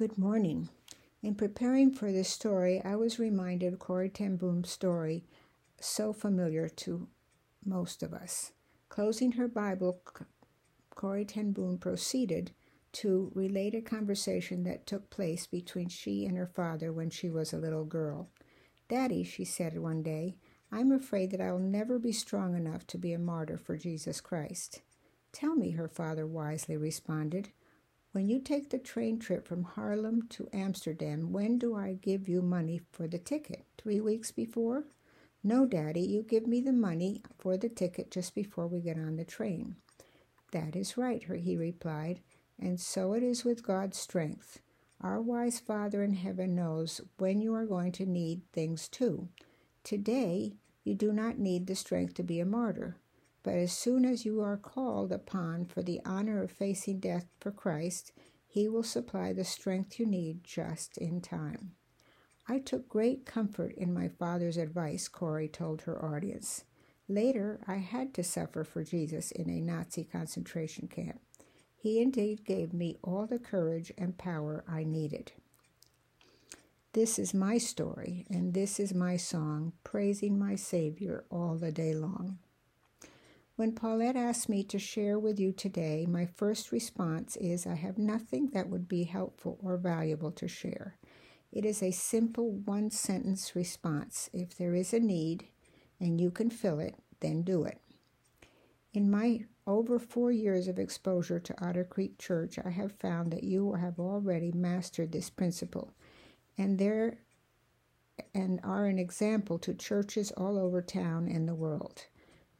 Good morning. In preparing for this story, I was reminded of Corrie ten Boom's story, so familiar to most of us. Closing her Bible, Corrie ten Boom proceeded to relate a conversation that took place between she and her father when she was a little girl. Daddy, she said one day, I'm afraid that I will never be strong enough to be a martyr for Jesus Christ. Tell me, her father wisely responded. When you take the train trip from Haarlem to Amsterdam, when do I give you money for the ticket? Three weeks before? No, Daddy, you give me the money for the ticket just before we get on the train. That is right, he replied, and so it is with God's strength. Our wise Father in heaven knows when you are going to need things too. Today, you do not need the strength to be a martyr. But as soon as you are called upon for the honor of facing death for Christ, He will supply the strength you need just in time. I took great comfort in my father's advice, Corrie told her audience. Later, I had to suffer for Jesus in a Nazi concentration camp. He indeed gave me all the courage and power I needed. This is my story, and this is my song, praising my Savior all the day long. When Paulette asked me to share with you today, my first response is I have nothing that would be helpful or valuable to share. It is a simple one sentence response. If there is a need and you can fill it, then do it. In my over four years of exposure to Otter Creek Church, I have found that you have already mastered this principle and there and are an example to churches all over town and the world.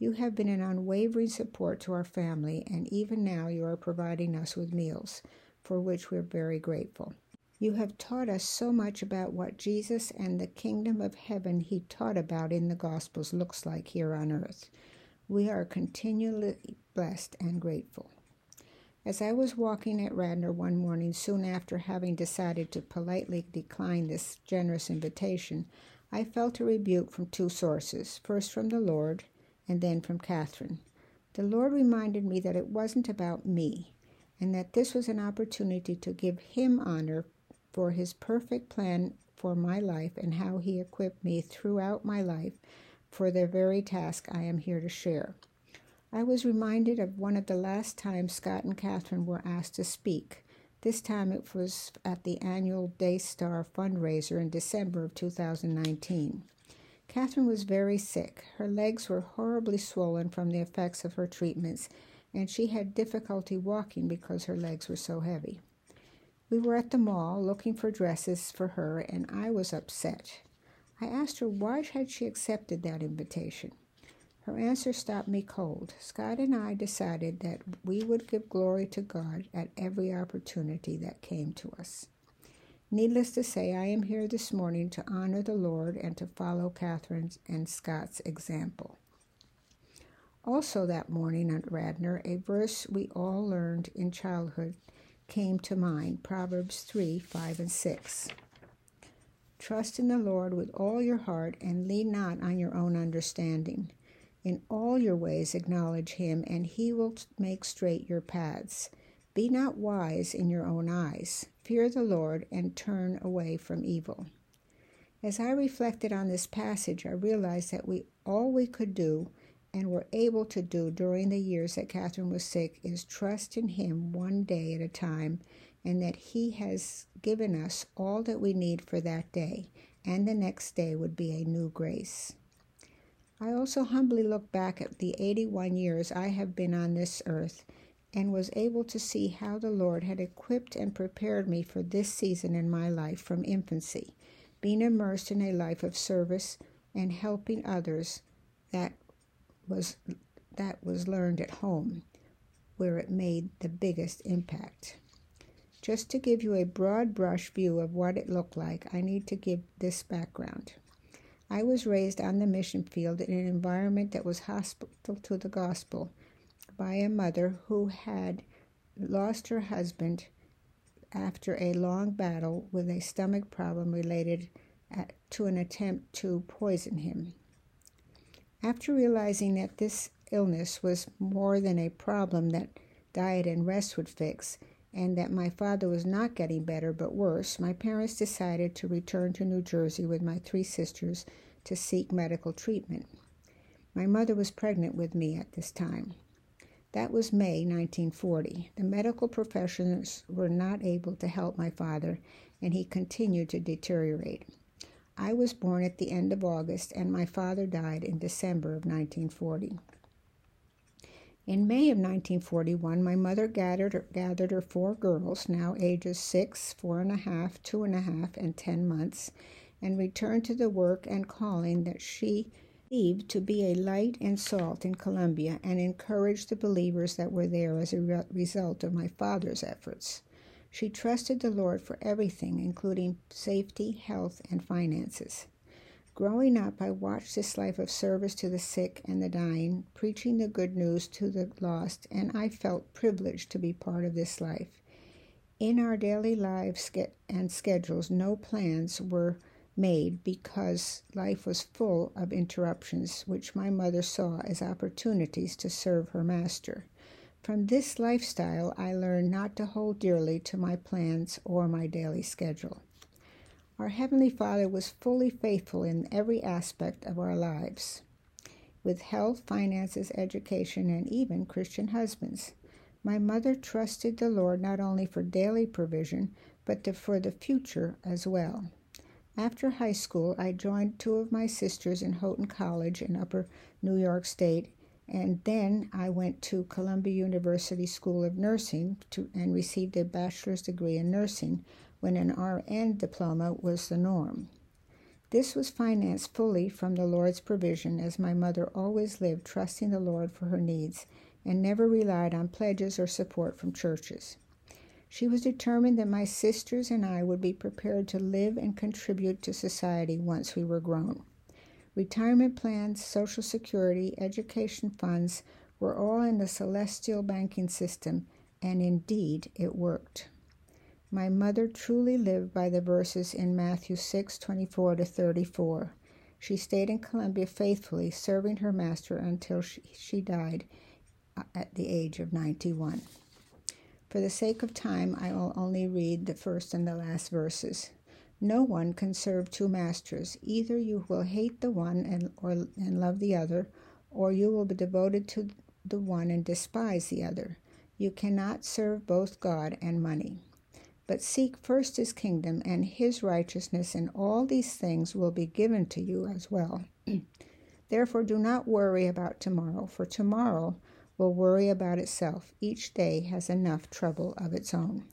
You have been an unwavering support to our family, and even now you are providing us with meals, for which we're very grateful. You have taught us so much about what Jesus and the kingdom of heaven he taught about in the Gospels looks like here on earth. We are continually blessed and grateful. As I was walking at Radnor one morning soon after having decided to politely decline this generous invitation, I felt a rebuke from two sources first from the Lord and then from Catherine. The Lord reminded me that it wasn't about me, and that this was an opportunity to give Him honor for His perfect plan for my life and how He equipped me throughout my life for the very task I am here to share. I was reminded of one of the last times Scott and Catherine were asked to speak. This time it was at the annual Daystar fundraiser in December of 2019. Catherine was very sick. Her legs were horribly swollen from the effects of her treatments, and she had difficulty walking because her legs were so heavy. We were at the mall looking for dresses for her, and I was upset. I asked her why had she accepted that invitation. Her answer stopped me cold. Scott and I decided that we would give glory to God at every opportunity that came to us. Needless to say, I am here this morning to honor the Lord and to follow Catherine's and Scott's example. Also, that morning at Radnor, a verse we all learned in childhood came to mind Proverbs 3 5 and 6. Trust in the Lord with all your heart and lean not on your own understanding. In all your ways acknowledge him, and he will make straight your paths. Be not wise in your own eyes. Fear the Lord and turn away from evil. As I reflected on this passage, I realized that we all we could do and were able to do during the years that Catherine was sick is trust in Him one day at a time, and that He has given us all that we need for that day, and the next day would be a new grace. I also humbly look back at the 81 years I have been on this earth and was able to see how the Lord had equipped and prepared me for this season in my life from infancy, being immersed in a life of service and helping others that was that was learned at home where it made the biggest impact. Just to give you a broad brush view of what it looked like, I need to give this background. I was raised on the mission field in an environment that was hostile to the gospel by a mother who had lost her husband after a long battle with a stomach problem related at, to an attempt to poison him. After realizing that this illness was more than a problem that diet and rest would fix, and that my father was not getting better but worse, my parents decided to return to New Jersey with my three sisters to seek medical treatment. My mother was pregnant with me at this time. That was May 1940. The medical professionals were not able to help my father, and he continued to deteriorate. I was born at the end of August, and my father died in December of 1940. In May of 1941, my mother gathered, gathered her four girls, now ages six, four and a half, two and a half, and ten months, and returned to the work and calling that she believed to be a light and salt in Colombia and encouraged the believers that were there as a re- result of my father's efforts. She trusted the Lord for everything, including safety, health, and finances. Growing up, I watched this life of service to the sick and the dying, preaching the good news to the lost, and I felt privileged to be part of this life. In our daily lives and schedules, no plans were made because life was full of interruptions, which my mother saw as opportunities to serve her master. From this lifestyle, I learned not to hold dearly to my plans or my daily schedule. Our Heavenly Father was fully faithful in every aspect of our lives, with health, finances, education, and even Christian husbands. My mother trusted the Lord not only for daily provision, but for the future as well. After high school, I joined two of my sisters in Houghton College in Upper New York State, and then I went to Columbia University School of Nursing to, and received a bachelor's degree in nursing when an RN diploma was the norm. This was financed fully from the Lord's provision, as my mother always lived trusting the Lord for her needs and never relied on pledges or support from churches. She was determined that my sisters and I would be prepared to live and contribute to society once we were grown. Retirement plans, Social Security, education funds were all in the celestial banking system, and indeed it worked. My mother truly lived by the verses in Matthew 6 24 to 34. She stayed in Colombia faithfully, serving her master until she, she died uh, at the age of 91. For the sake of time, I will only read the first and the last verses. No one can serve two masters. Either you will hate the one and, or, and love the other, or you will be devoted to the one and despise the other. You cannot serve both God and money. But seek first his kingdom and his righteousness, and all these things will be given to you as well. Therefore, do not worry about tomorrow, for tomorrow will worry about itself. Each day has enough trouble of its own.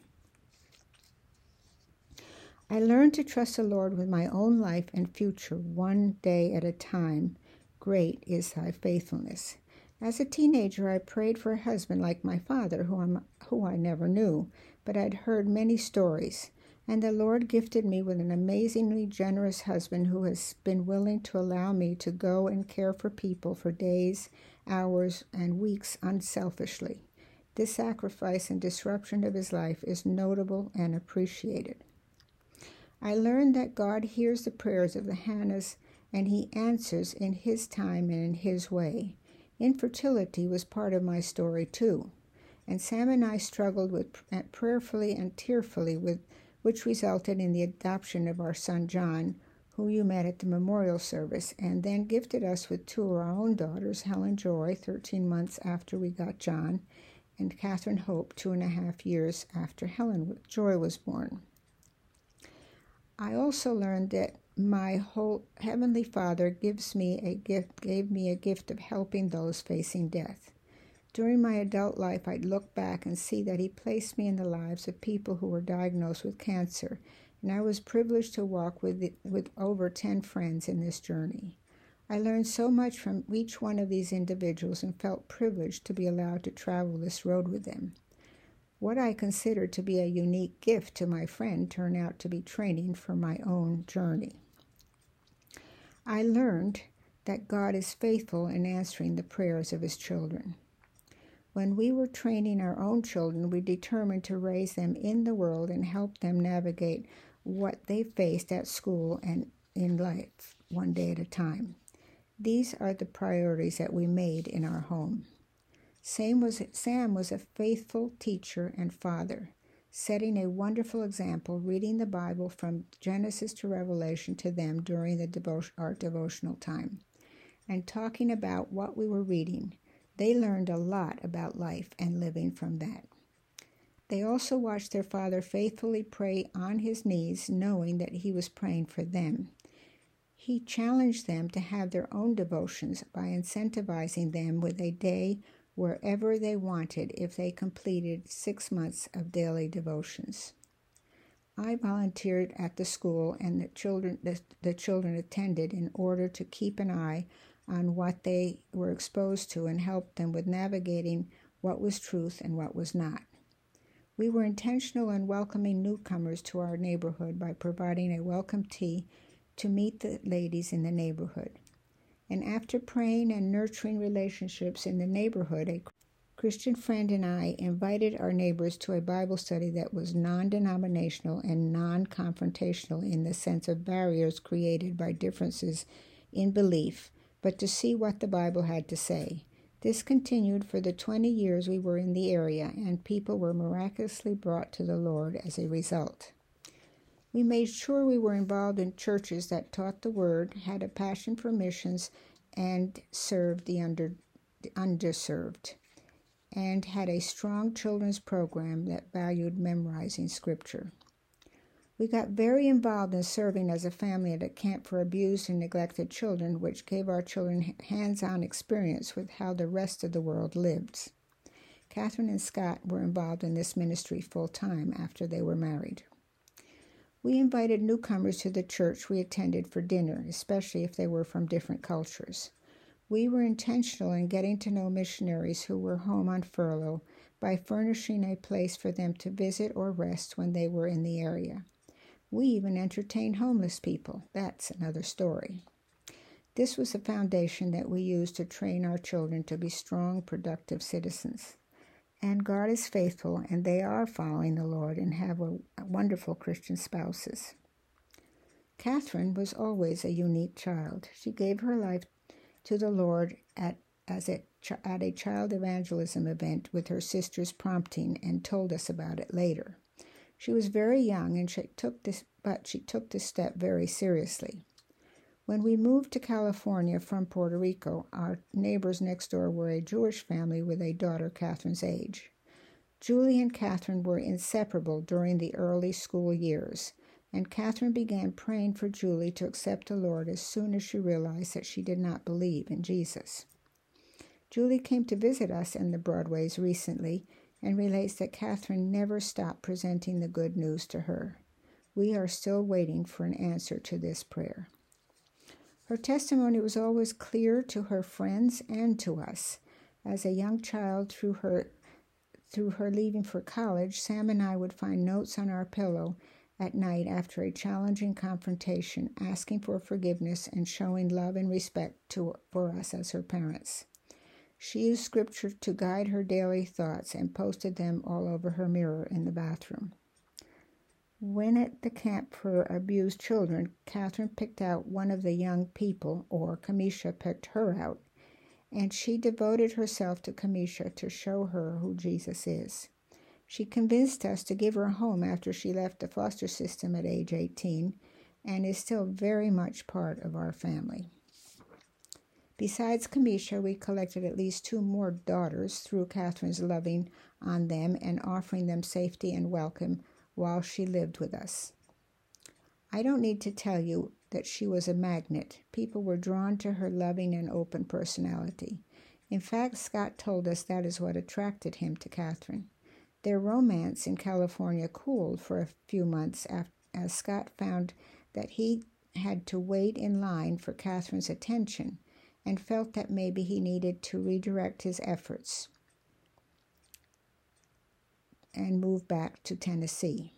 I learned to trust the Lord with my own life and future one day at a time. Great is thy faithfulness. As a teenager, I prayed for a husband like my father, who, I'm, who I never knew, but I'd heard many stories, and the Lord gifted me with an amazingly generous husband who has been willing to allow me to go and care for people for days, hours, and weeks unselfishly. This sacrifice and disruption of his life is notable and appreciated. I learned that God hears the prayers of the Hannahs and he answers in his time and in his way. Infertility was part of my story too and Sam and I struggled with prayerfully and tearfully with which resulted in the adoption of our son John, who you met at the memorial service, and then gifted us with two of our own daughters, Helen Joy, 13 months after we got John, and Catherine Hope, two and a half years after Helen Joy was born. I also learned that my whole heavenly Father gives me a gift, gave me a gift of helping those facing death. During my adult life, I'd look back and see that He placed me in the lives of people who were diagnosed with cancer, and I was privileged to walk with, with over 10 friends in this journey. I learned so much from each one of these individuals and felt privileged to be allowed to travel this road with them. What I considered to be a unique gift to my friend turned out to be training for my own journey. I learned that God is faithful in answering the prayers of His children. When we were training our own children, we determined to raise them in the world and help them navigate what they faced at school and in life one day at a time. These are the priorities that we made in our home. Sam was, Sam was a faithful teacher and father. setting a wonderful example, reading the Bible from Genesis to Revelation to them during the devotion, our devotional time, and talking about what we were reading. They learned a lot about life and living from that. They also watched their father faithfully pray on his knees, knowing that he was praying for them. He challenged them to have their own devotions by incentivizing them with a day wherever they wanted if they completed six months of daily devotions. I volunteered at the school and the children the, the children attended in order to keep an eye on what they were exposed to and help them with navigating what was truth and what was not. We were intentional in welcoming newcomers to our neighborhood by providing a welcome tea to meet the ladies in the neighborhood. And after praying and nurturing relationships in the neighborhood, a Christian friend and I invited our neighbors to a Bible study that was non denominational and non confrontational in the sense of barriers created by differences in belief, but to see what the Bible had to say. This continued for the 20 years we were in the area, and people were miraculously brought to the Lord as a result. We made sure we were involved in churches that taught the Word, had a passion for missions, and served the, under, the underserved, and had a strong children's program that valued memorizing Scripture. We got very involved in serving as a family at a camp for abused and neglected children, which gave our children hands on experience with how the rest of the world lives. Catherine and Scott were involved in this ministry full time after they were married. We invited newcomers to the church we attended for dinner, especially if they were from different cultures. We were intentional in getting to know missionaries who were home on furlough by furnishing a place for them to visit or rest when they were in the area. We even entertained homeless people. That's another story. This was the foundation that we used to train our children to be strong, productive citizens. And God is faithful, and they are following the Lord and have wonderful Christian spouses. Catherine was always a unique child. She gave her life to the Lord at as a, at a child evangelism event with her sister's prompting and told us about it later. She was very young and she took this but she took this step very seriously. When we moved to California from Puerto Rico, our neighbors next door were a Jewish family with a daughter Catherine's age. Julie and Catherine were inseparable during the early school years, and Catherine began praying for Julie to accept the Lord as soon as she realized that she did not believe in Jesus. Julie came to visit us in the Broadways recently and relates that Catherine never stopped presenting the good news to her. We are still waiting for an answer to this prayer. Her testimony was always clear to her friends and to us. As a young child, through her through her leaving for college, Sam and I would find notes on our pillow at night after a challenging confrontation, asking for forgiveness and showing love and respect to, for us as her parents. She used scripture to guide her daily thoughts and posted them all over her mirror in the bathroom. When at the camp for abused children, Catherine picked out one of the young people, or Kamisha picked her out, and she devoted herself to Kamisha to show her who Jesus is. She convinced us to give her a home after she left the foster system at age 18 and is still very much part of our family. Besides Kamisha, we collected at least two more daughters through Catherine's loving on them and offering them safety and welcome while she lived with us. I don't need to tell you that she was a magnet. People were drawn to her loving and open personality. In fact, Scott told us that is what attracted him to Catherine. Their romance in California cooled for a few months after, as Scott found that he had to wait in line for Catherine's attention and felt that maybe he needed to redirect his efforts and move back to Tennessee.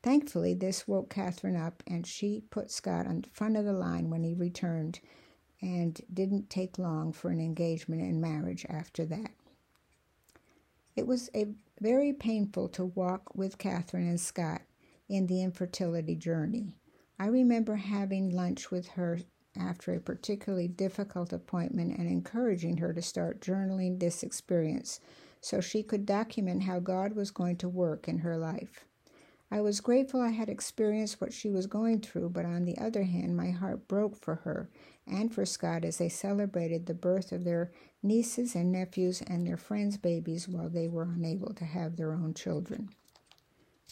Thankfully, this woke Catherine up, and she put Scott on the front of the line when he returned, and didn't take long for an engagement and marriage after that. It was a very painful to walk with Catherine and Scott in the infertility journey. I remember having lunch with her after a particularly difficult appointment and encouraging her to start journaling this experience so she could document how God was going to work in her life. I was grateful I had experienced what she was going through, but on the other hand, my heart broke for her and for Scott as they celebrated the birth of their nieces and nephews and their friends' babies while they were unable to have their own children.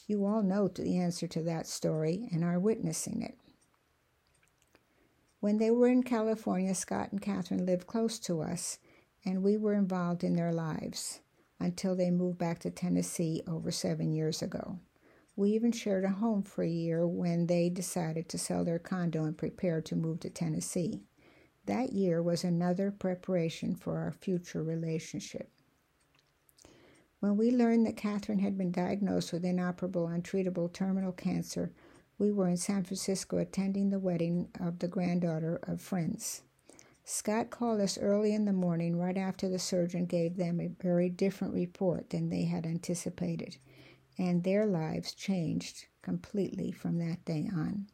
You all know the answer to that story and are witnessing it. When they were in California, Scott and Catherine lived close to us, and we were involved in their lives until they moved back to Tennessee over seven years ago. We even shared a home for a year when they decided to sell their condo and prepare to move to Tennessee. That year was another preparation for our future relationship. When we learned that Catherine had been diagnosed with inoperable, untreatable terminal cancer, we were in San Francisco attending the wedding of the granddaughter of friends. Scott called us early in the morning, right after the surgeon gave them a very different report than they had anticipated, and their lives changed completely from that day on.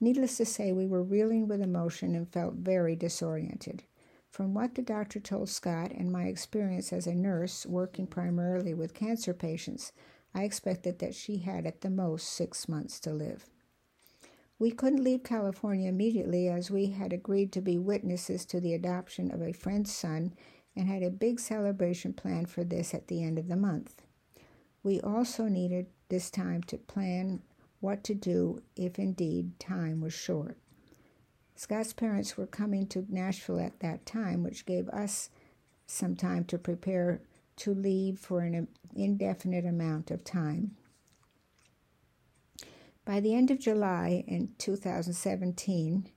Needless to say, we were reeling with emotion and felt very disoriented. From what the doctor told Scott and my experience as a nurse working primarily with cancer patients, I expected that she had at the most six months to live. We couldn't leave California immediately as we had agreed to be witnesses to the adoption of a friend's son and had a big celebration planned for this at the end of the month. We also needed this time to plan what to do if indeed time was short. Scott's parents were coming to Nashville at that time, which gave us some time to prepare to leave for an indefinite amount of time. By the end of July in 2017,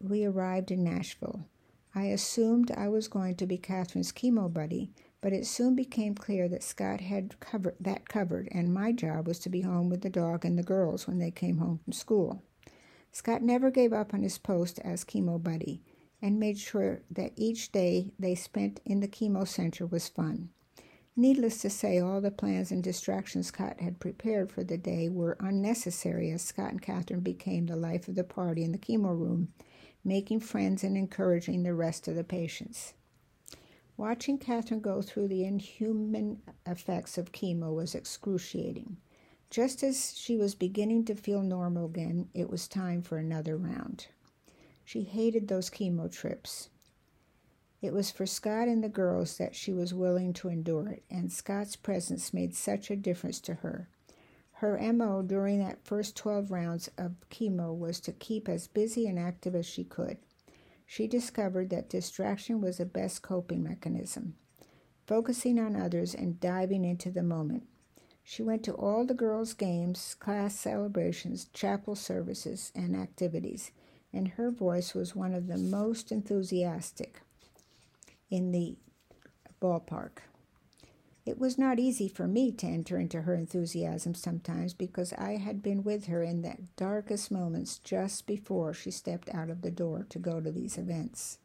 we arrived in Nashville. I assumed I was going to be Catherine's chemo buddy, but it soon became clear that Scott had covered that covered, and my job was to be home with the dog and the girls when they came home from school. Scott never gave up on his post as chemo buddy and made sure that each day they spent in the chemo center was fun. Needless to say, all the plans and distractions Scott had prepared for the day were unnecessary as Scott and Catherine became the life of the party in the chemo room, making friends and encouraging the rest of the patients. Watching Catherine go through the inhuman effects of chemo was excruciating. Just as she was beginning to feel normal again, it was time for another round. She hated those chemo trips. It was for Scott and the girls that she was willing to endure it, and Scott's presence made such a difference to her. Her MO during that first 12 rounds of chemo was to keep as busy and active as she could. She discovered that distraction was the best coping mechanism, focusing on others and diving into the moment. She went to all the girls' games, class celebrations, chapel services, and activities and her voice was one of the most enthusiastic in the ballpark. It was not easy for me to enter into her enthusiasm sometimes because I had been with her in the darkest moments just before she stepped out of the door to go to these events.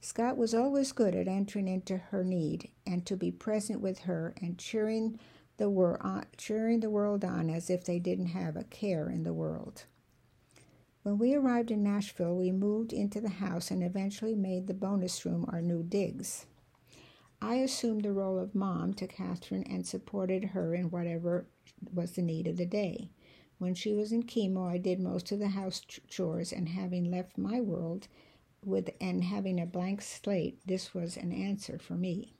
Scott was always good at entering into her need and to be present with her and cheering the, wor- cheering the world on as if they didn't have a care in the world. When we arrived in Nashville, we moved into the house and eventually made the bonus room our new digs. I assumed the role of mom to Catherine and supported her in whatever was the need of the day. When she was in chemo, I did most of the house chores, and having left my world with and having a blank slate, this was an answer for me.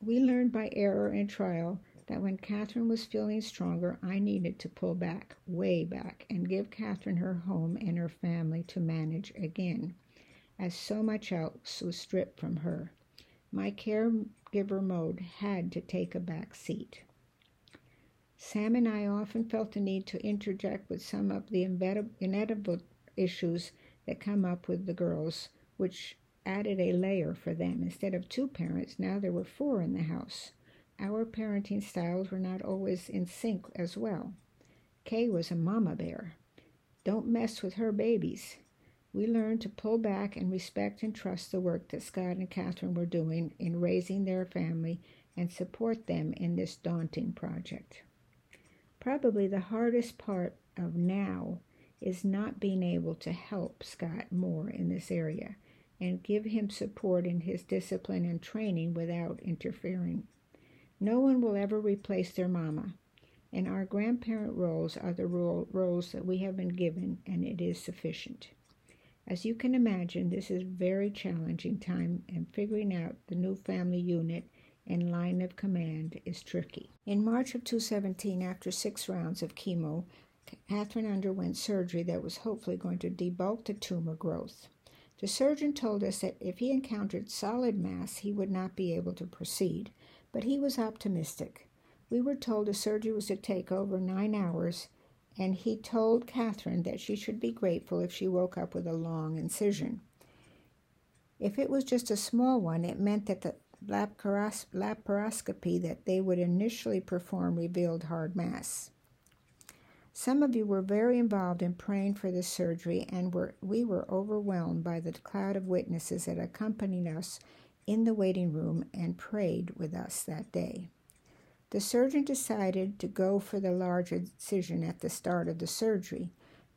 We learned by error and trial that when Catherine was feeling stronger, I needed to pull back, way back, and give Catherine her home and her family to manage again, as so much else was stripped from her. My caregiver mode had to take a back seat. Sam and I often felt the need to interject with some of the inevitable issues that come up with the girls, which added a layer for them. Instead of two parents, now there were four in the house. Our parenting styles were not always in sync as well. Kay was a mama bear. Don't mess with her babies. We learned to pull back and respect and trust the work that Scott and Catherine were doing in raising their family and support them in this daunting project. Probably the hardest part of now is not being able to help Scott more in this area. and give him support in his discipline and training without interfering. No one will ever replace their mama, and our grandparent roles are the role, roles that we have been given, and it is sufficient. As you can imagine, this is a very challenging time, and figuring out the new family unit and line of command is tricky. In March of 2017, after six rounds of chemo, Catherine underwent surgery that was hopefully going to debulk the tumor growth. The surgeon told us that if he encountered solid mass, he would not be able to proceed, but he was optimistic. We were told the surgery was to take over nine hours, and he told Catherine that she should be grateful if she woke up with a long incision. If it was just a small one, it meant that the laparoscopy that they would initially perform revealed hard mass. Some of you were very involved in praying for this surgery, and were, we were overwhelmed by the cloud of witnesses that accompanied us in the waiting room and prayed with us that day. The surgeon decided to go for the large incision at the start of the surgery,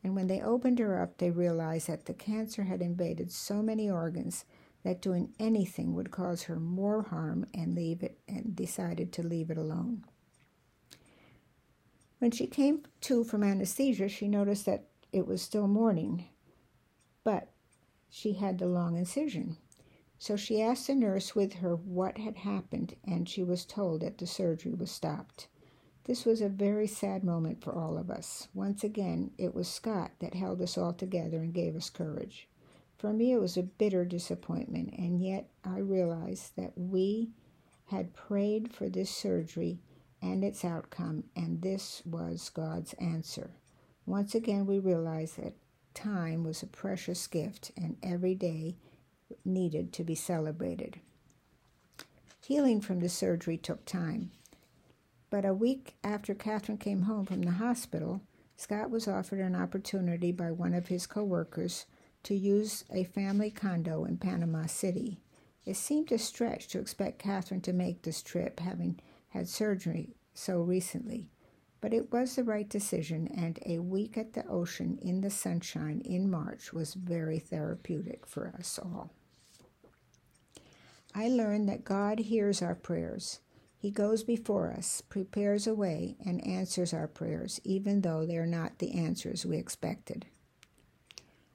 and when they opened her up, they realized that the cancer had invaded so many organs that doing anything would cause her more harm and leave it and decided to leave it alone. When she came to from anesthesia, she noticed that it was still morning, but she had the long incision. So she asked the nurse with her what had happened, and she was told that the surgery was stopped. This was a very sad moment for all of us. Once again, it was Scott that held us all together and gave us courage. For me, it was a bitter disappointment, and yet I realized that we had prayed for this surgery and its outcome, and this was God's answer. Once again, we realized that time was a precious gift, and every day needed to be celebrated. Healing from the surgery took time. But a week after Catherine came home from the hospital, Scott was offered an opportunity by one of his coworkers to use a family condo in Panama City. It seemed a stretch to expect Catherine to make this trip, having had surgery so recently, but it was the right decision, and a week at the ocean in the sunshine in March was very therapeutic for us all. I learned that God hears our prayers. He goes before us, prepares a way, and answers our prayers, even though they are not the answers we expected.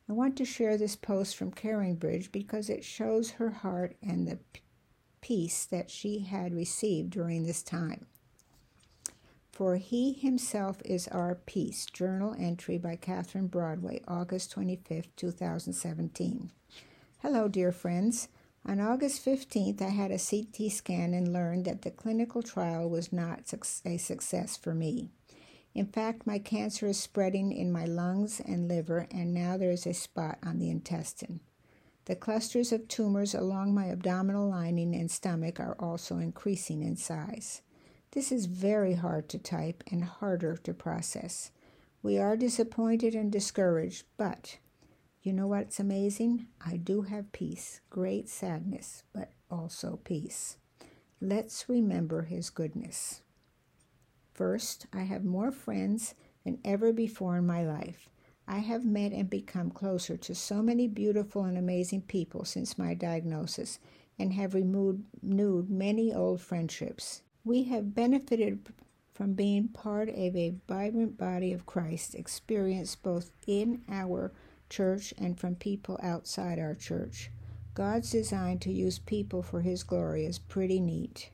I want to share this post from CaringBridge because it shows her heart and the peace that she had received during this time. For He Himself is our peace. Journal entry by Catherine Broadway, August 25, 2017. Hello, dear friends. On August 15th, I had a CT scan and learned that the clinical trial was not a success for me. In fact, my cancer is spreading in my lungs and liver, and now there is a spot on the intestine. The clusters of tumors along my abdominal lining and stomach are also increasing in size. This is very hard to type and harder to process. We are disappointed and discouraged, but you know what's amazing? I do have peace, great sadness, but also peace. Let's remember His goodness. First, I have more friends than ever before in my life. I have met and become closer to so many beautiful and amazing people since my diagnosis and have renewed many old friendships. We have benefited from being part of a vibrant body of Christ, experienced both in our church and from people outside our church. God's design to use people for His glory is pretty neat.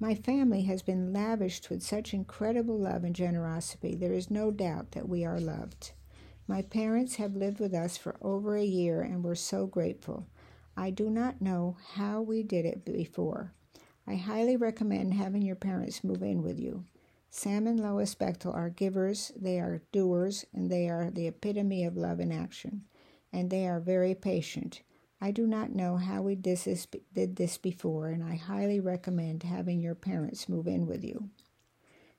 My family has been lavished with such incredible love and generosity, there is no doubt that we are loved. My parents have lived with us for over a year and we're so grateful. I do not know how we did it before. I highly recommend having your parents move in with you. Sam and Lois Bechtel are givers, they are doers, and they are the epitome of love in action. And they are very patient. I do not know how we did this, before, and I highly recommend having your parents move in with you.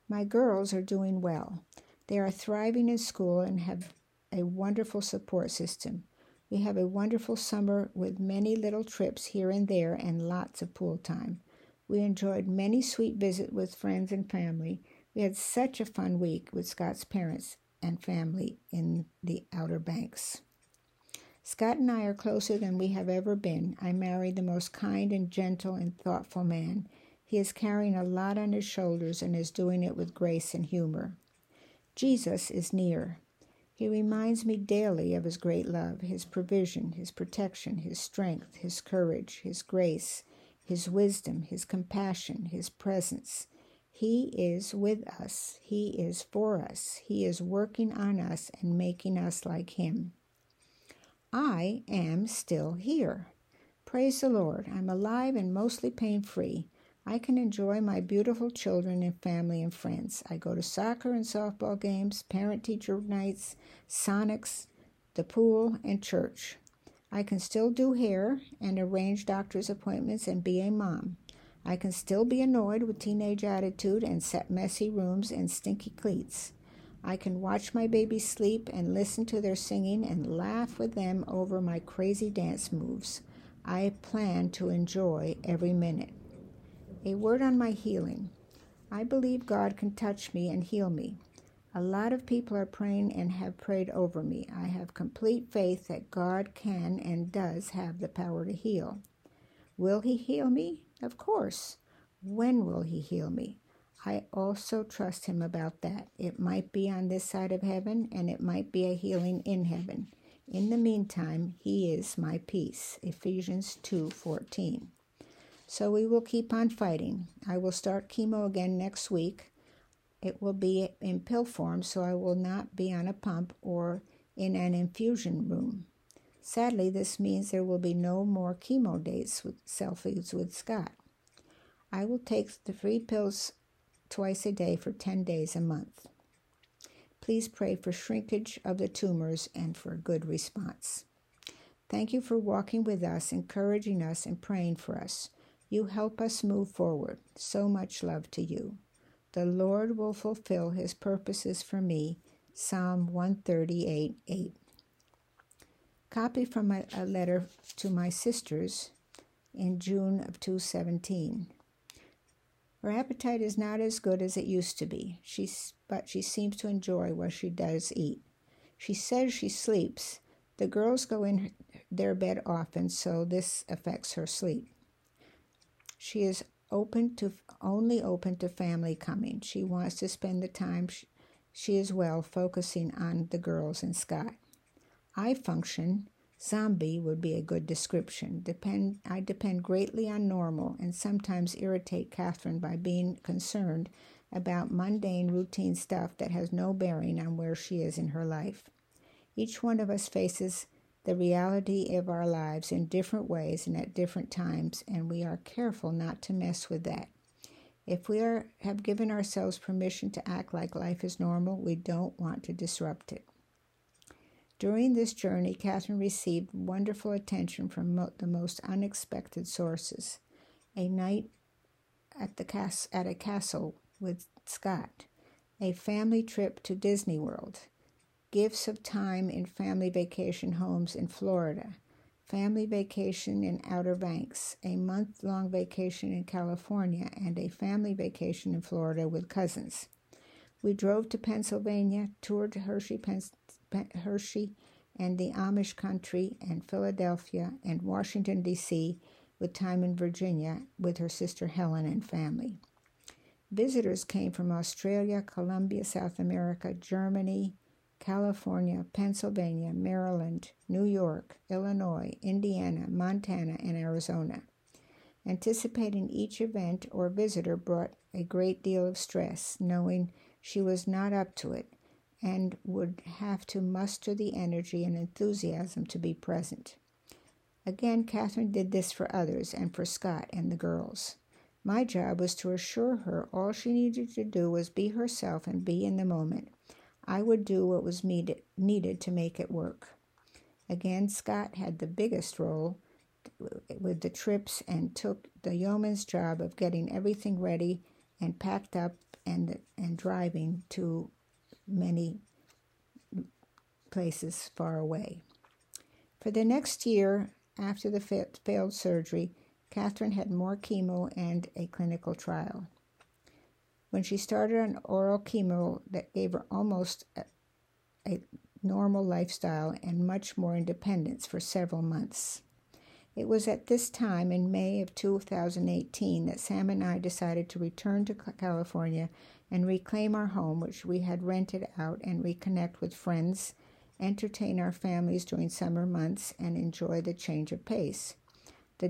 My girls are doing well. They are thriving in school and have a wonderful support system. We have a wonderful summer with many little trips here and there and lots of pool time. We enjoyed many sweet visits with friends and family. We had such a fun week with Scott's parents and family in the Outer Banks. Scott and I are closer than we have ever been. I married the most kind and gentle and thoughtful man. He is carrying a lot on his shoulders and is doing it with grace and humor. Jesus is near. He reminds me daily of his great love, his provision, his protection, his strength, his courage, his grace, his wisdom, his compassion, his presence. He is with us. He is for us. He is working on us and making us like him. I am still here. Praise the Lord. I'm alive and mostly pain free. I can enjoy my beautiful children and family and friends. I go to soccer and softball games, parent teacher nights, Sonics, the pool, and church. I can still do hair and arrange doctor's appointments and be a mom. I can still be annoyed with teenage attitude and set messy rooms and stinky cleats. I can watch my babies sleep and listen to their singing and laugh with them over my crazy dance moves. I plan to enjoy every minute. A word on my healing. I believe God can touch me and heal me. A lot of people are praying and have prayed over me. I have complete faith that God can and does have the power to heal. Will He heal me? Of course. When will He heal me? I also trust Him about that. It might be on this side of heaven and it might be a healing in heaven. In the meantime, He is my peace. Ephesians 2 14. So we will keep on fighting. I will start chemo again next week. It will be in pill form, so I will not be on a pump or in an infusion room. Sadly, this means there will be no more chemo dates with selfies with Scott. I will take the free pills twice a day for 10 days a month. Please pray for shrinkage of the tumors and for a good response. Thank you for walking with us, encouraging us, and praying for us. You help us move forward. So much love to you. The Lord will fulfill his purposes for me. Psalm 138 8. Copy from a, a letter to my sisters in June of 2017. Her appetite is not as good as it used to be, She's, but she seems to enjoy what she does eat. She says she sleeps. The girls go in their bed often, so this affects her sleep. She is open to only open to family coming. She wants to spend the time she, she is well focusing on the girls and Scott. I function zombie would be a good description. Depend I depend greatly on normal and sometimes irritate Catherine by being concerned about mundane routine stuff that has no bearing on where she is in her life. Each one of us faces the reality of our lives in different ways and at different times, and we are careful not to mess with that. If we are, have given ourselves permission to act like life is normal, we don't want to disrupt it. During this journey, Catherine received wonderful attention from mo- the most unexpected sources. A night at the cas- at a castle with Scott, a family trip to Disney World, gifts of time in family vacation homes in Florida, family vacation in Outer Banks, a month long vacation in California, and a family vacation in Florida with cousins. We drove to Pennsylvania, toured Hershey, Hershey and the Amish country, and Philadelphia and Washington, D.C., with time in Virginia with her sister Helen and family. Visitors came from Australia, Colombia, South America, Germany, California, Pennsylvania, Maryland, New York, Illinois, Indiana, Montana, and Arizona. Anticipating each event or visitor brought a great deal of stress, knowing she was not up to it and would have to muster the energy and enthusiasm to be present. Again, Catherine did this for others and for Scott and the girls. My job was to assure her all she needed to do was be herself and be in the moment. I would do what was needed, needed to make it work. Again, Scott had the biggest role with the trips and took the yeoman's job of getting everything ready and packed up and, and driving to many places far away. For the next year after the failed surgery, Catherine had more chemo and a clinical trial. When she started on oral chemo that gave her almost a, a normal lifestyle and much more independence for several months. It was at this time in May of 2018 that Sam and I decided to return to California and reclaim our home, which we had rented out, and reconnect with friends, entertain our families during summer months, and enjoy the change of pace. The,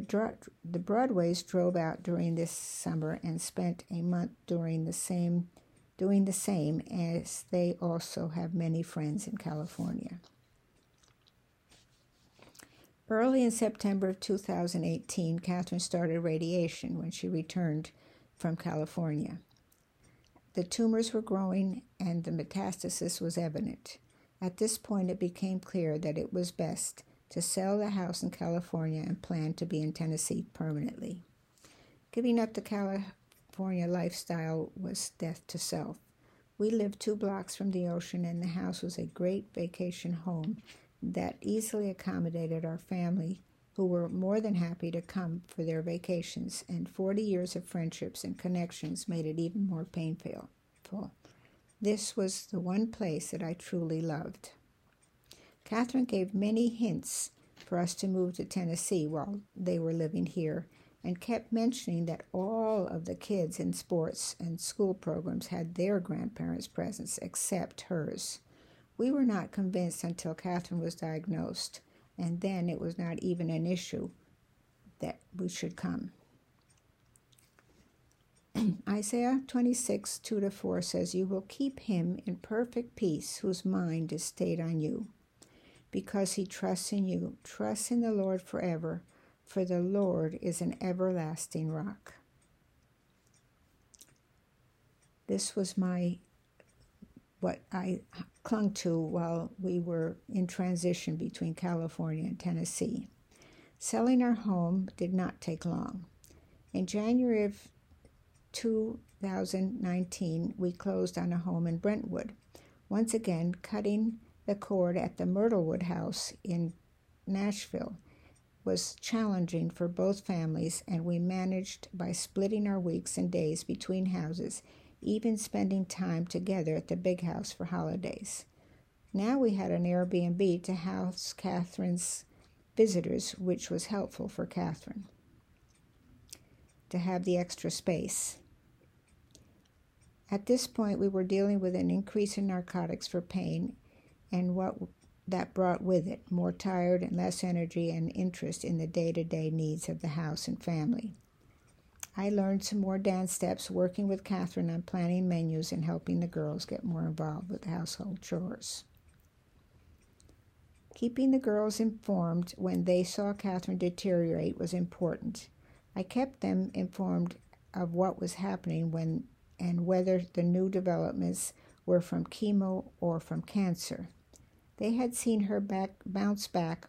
the Broadways drove out during this summer and spent a month during the same, doing the same, as they also have many friends in California. Early in September of 2018, Catherine started radiation when she returned from California. The tumors were growing and the metastasis was evident. At this point, it became clear that it was best to sell the house in California and plan to be in Tennessee permanently. Giving up the California lifestyle was death to self. We lived two blocks from the ocean, and the house was a great vacation home that easily accommodated our family, who were more than happy to come for their vacations, and 40 years of friendships and connections made it even more painful. This was the one place that I truly loved. Catherine gave many hints for us to move to Tennessee while they were living here and kept mentioning that all of the kids in sports and school programs had their grandparents' presence except hers. We were not convinced until Catherine was diagnosed, and then it was not even an issue that we should come. Isaiah 26, 2 to 4 says, You will keep him in perfect peace whose mind is stayed on you, because he trusts in you. Trust in the Lord forever, for the Lord is an everlasting rock. This was my what I clung to while we were in transition between California and Tennessee. Selling our home did not take long. In January of 2019, we closed on a home in Brentwood, once again cutting the cord at the Myrtlewood house in Nashville was challenging for both families, and we managed by splitting our weeks and days between houses even spending time together at the big house for holidays. Now we had an Airbnb to house Catherine's visitors, which was helpful for Catherine to have the extra space. At this point, we were dealing with an increase in narcotics for pain and what that brought with it more tired and less energy and interest in the day to day needs of the house and family. I learned some more dance steps working with Catherine on planning menus and helping the girls get more involved with household chores. Keeping the girls informed when they saw Catherine deteriorate was important. I kept them informed of what was happening when and whether the new developments were from chemo or from cancer. They had seen her back bounce back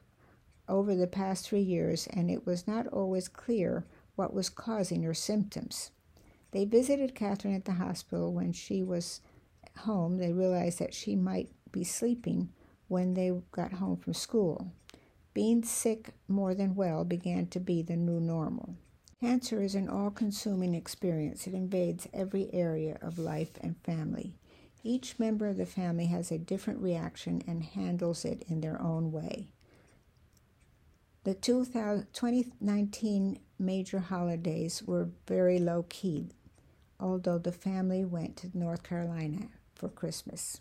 over the past three years, and it was not always clear what was causing her symptoms. They visited Catherine at the hospital when she was home. They realized that she might be sleeping when they got home from school. Being sick more than well began to be the new normal. Cancer is an all consuming experience. It invades every area of life and family. Each member of the family has a different reaction and handles it in their own way. The 2019 major holidays were very low key, although the family went to North Carolina for Christmas.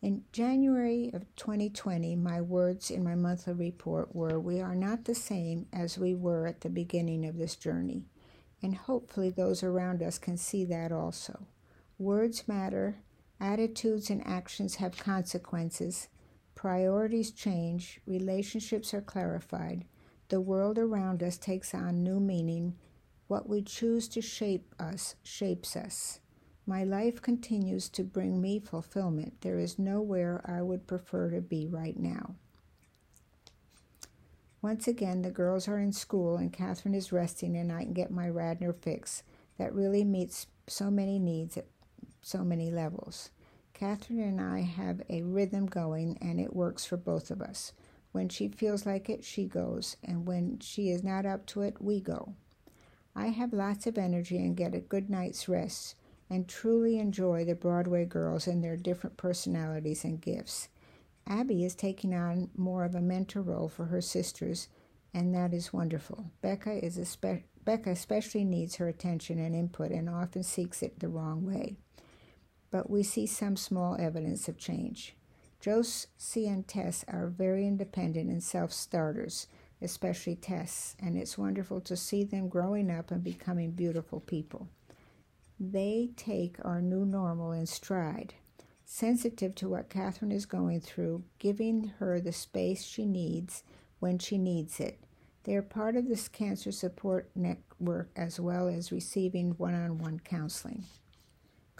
In January of 2020, my words in my monthly report were We are not the same as we were at the beginning of this journey, and hopefully those around us can see that also. Words matter, attitudes and actions have consequences, Priorities change, relationships are clarified, the world around us takes on new meaning. What we choose to shape us shapes us. My life continues to bring me fulfillment. There is nowhere I would prefer to be right now. Once again, the girls are in school and Catherine is resting, and I can get my Radnor fix that really meets so many needs at so many levels. Catherine and I have a rhythm going, and it works for both of us. When she feels like it, she goes, and when she is not up to it, we go. I have lots of energy and get a good night's rest. and truly enjoy the Broadway girls and their different personalities and gifts. Abby is taking on more of a mentor role for her sisters, and that is wonderful. Becca is spe- Becca especially needs her attention and input and often seeks it the wrong way. But we see some small evidence of change. Josie and Tess are very independent and self starters, especially Tess, and it's wonderful to see them growing up and becoming beautiful people. They take our new normal in stride, sensitive to what Catherine is going through, giving her the space she needs when she needs it. They are part of this cancer support network as well as receiving one on one counseling.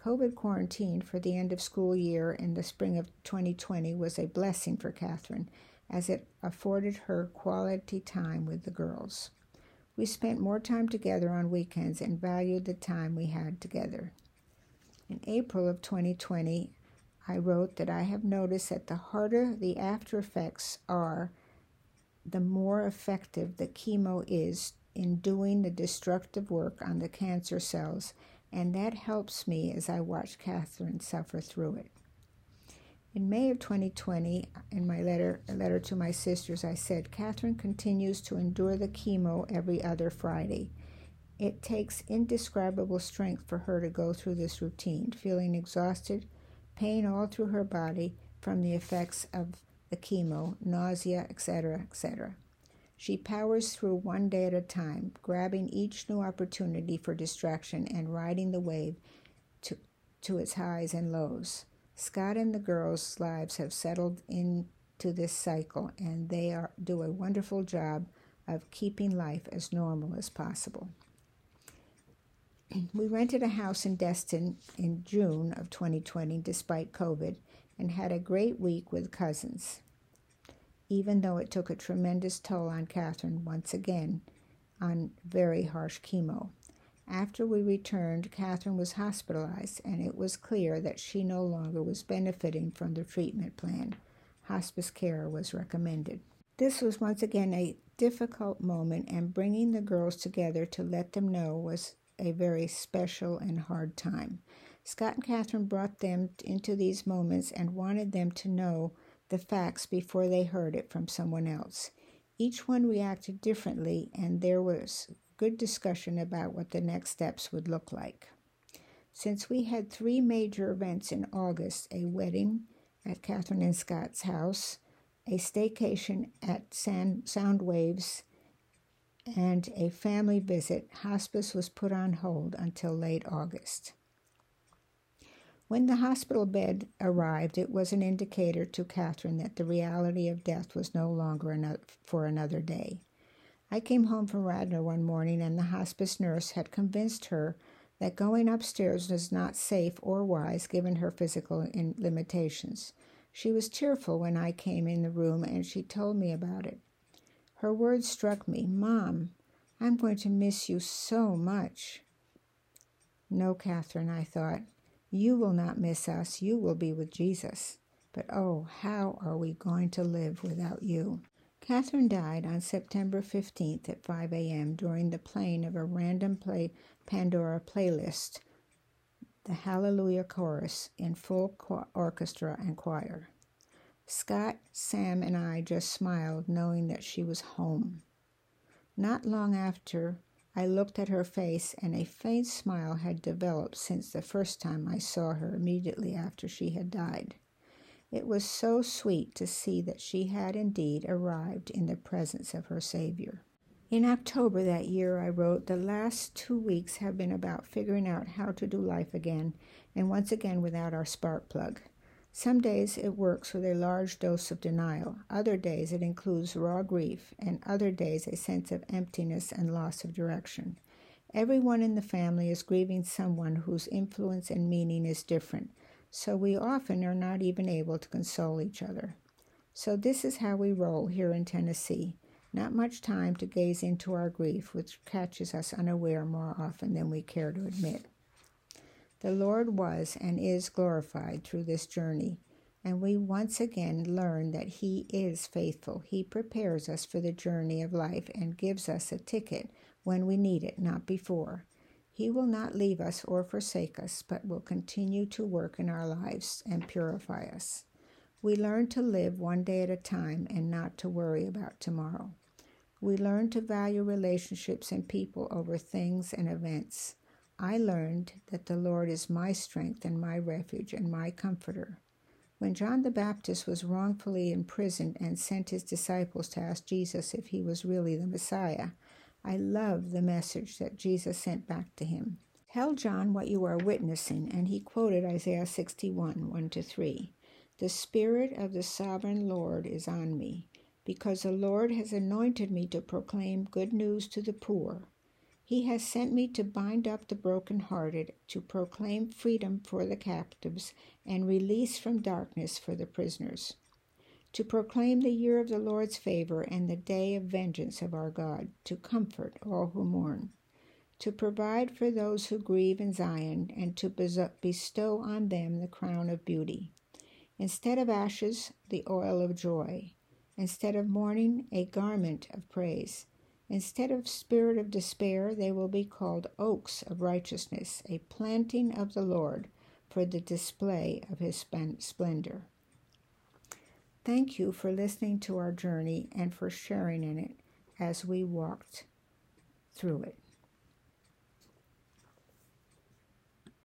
COVID quarantine for the end of school year in the spring of 2020 was a blessing for Catherine as it afforded her quality time with the girls. We spent more time together on weekends and valued the time we had together. In April of 2020, I wrote that I have noticed that the harder the after effects are, the more effective the chemo is in doing the destructive work on the cancer cells, and that helps me as I watch Catherine suffer through it. In May of 2020, in my letter, letter to my sisters, I said, Catherine continues to endure the chemo every other Friday. It takes indescribable strength for her to go through this routine, feeling exhausted, pain all through her body from the effects of the chemo, nausea, etc., etc. She powers through one day at a time, grabbing each new opportunity for distraction and riding the wave to, to its highs and lows. Scott and the girls' lives have settled into this cycle, and they are, do a wonderful job of keeping life as normal as possible. We rented a house in Destin in June of 2020 despite COVID and had a great week with cousins, even though it took a tremendous toll on Catherine once again on very harsh chemo. After we returned, Catherine was hospitalized, and it was clear that she no longer was benefiting from the treatment plan. Hospice care was recommended. This was once again a difficult moment, and bringing the girls together to let them know was a very special and hard time. Scott and Catherine brought them into these moments and wanted them to know the facts before they heard it from someone else. Each one reacted differently, and there was good discussion about what the next steps would look like. Since we had three major events in August a wedding at Catherine and Scott's house, a staycation at Sound Waves, and a family visit, hospice was put on hold until late August. When the hospital bed arrived, it was an indicator to Catherine that the reality of death was no longer for another day. I came home from Radnor one morning, and the hospice nurse had convinced her that going upstairs was not safe or wise given her physical limitations. She was tearful when I came in the room, and she told me about it. Her words struck me Mom, I'm going to miss you so much. No, Catherine, I thought. You will not miss us. You will be with Jesus. But oh, how are we going to live without you? Catherine died on September 15th at 5 a.m. during the playing of a random play Pandora playlist, the Hallelujah Chorus in full orchestra and choir. Scott, Sam, and I just smiled, knowing that she was home. Not long after, I looked at her face, and a faint smile had developed since the first time I saw her immediately after she had died. It was so sweet to see that she had indeed arrived in the presence of her Savior. In October that year, I wrote, The last two weeks have been about figuring out how to do life again, and once again without our spark plug. Some days it works with a large dose of denial, other days it includes raw grief, and other days a sense of emptiness and loss of direction. Everyone in the family is grieving someone whose influence and meaning is different, so we often are not even able to console each other. So, this is how we roll here in Tennessee. Not much time to gaze into our grief, which catches us unaware more often than we care to admit. The Lord was and is glorified through this journey, and we once again learn that He is faithful. He prepares us for the journey of life and gives us a ticket when we need it, not before. He will not leave us or forsake us, but will continue to work in our lives and purify us. We learn to live one day at a time and not to worry about tomorrow. We learn to value relationships and people over things and events. I learned that the Lord is my strength and my refuge and my comforter. When John the Baptist was wrongfully imprisoned and sent his disciples to ask Jesus if he was really the Messiah, I love the message that Jesus sent back to him. Tell John what you are witnessing, and he quoted Isaiah 61 1 to 3. The Spirit of the sovereign Lord is on me, because the Lord has anointed me to proclaim good news to the poor. He has sent me to bind up the brokenhearted, to proclaim freedom for the captives, and release from darkness for the prisoners, to proclaim the year of the Lord's favor and the day of vengeance of our God, to comfort all who mourn, to provide for those who grieve in Zion, and to bestow on them the crown of beauty. Instead of ashes, the oil of joy. Instead of mourning, a garment of praise Instead of spirit of despair, they will be called oaks of righteousness, a planting of the Lord for the display of his splendor. Thank you for listening to our journey and for sharing in it as we walked through it.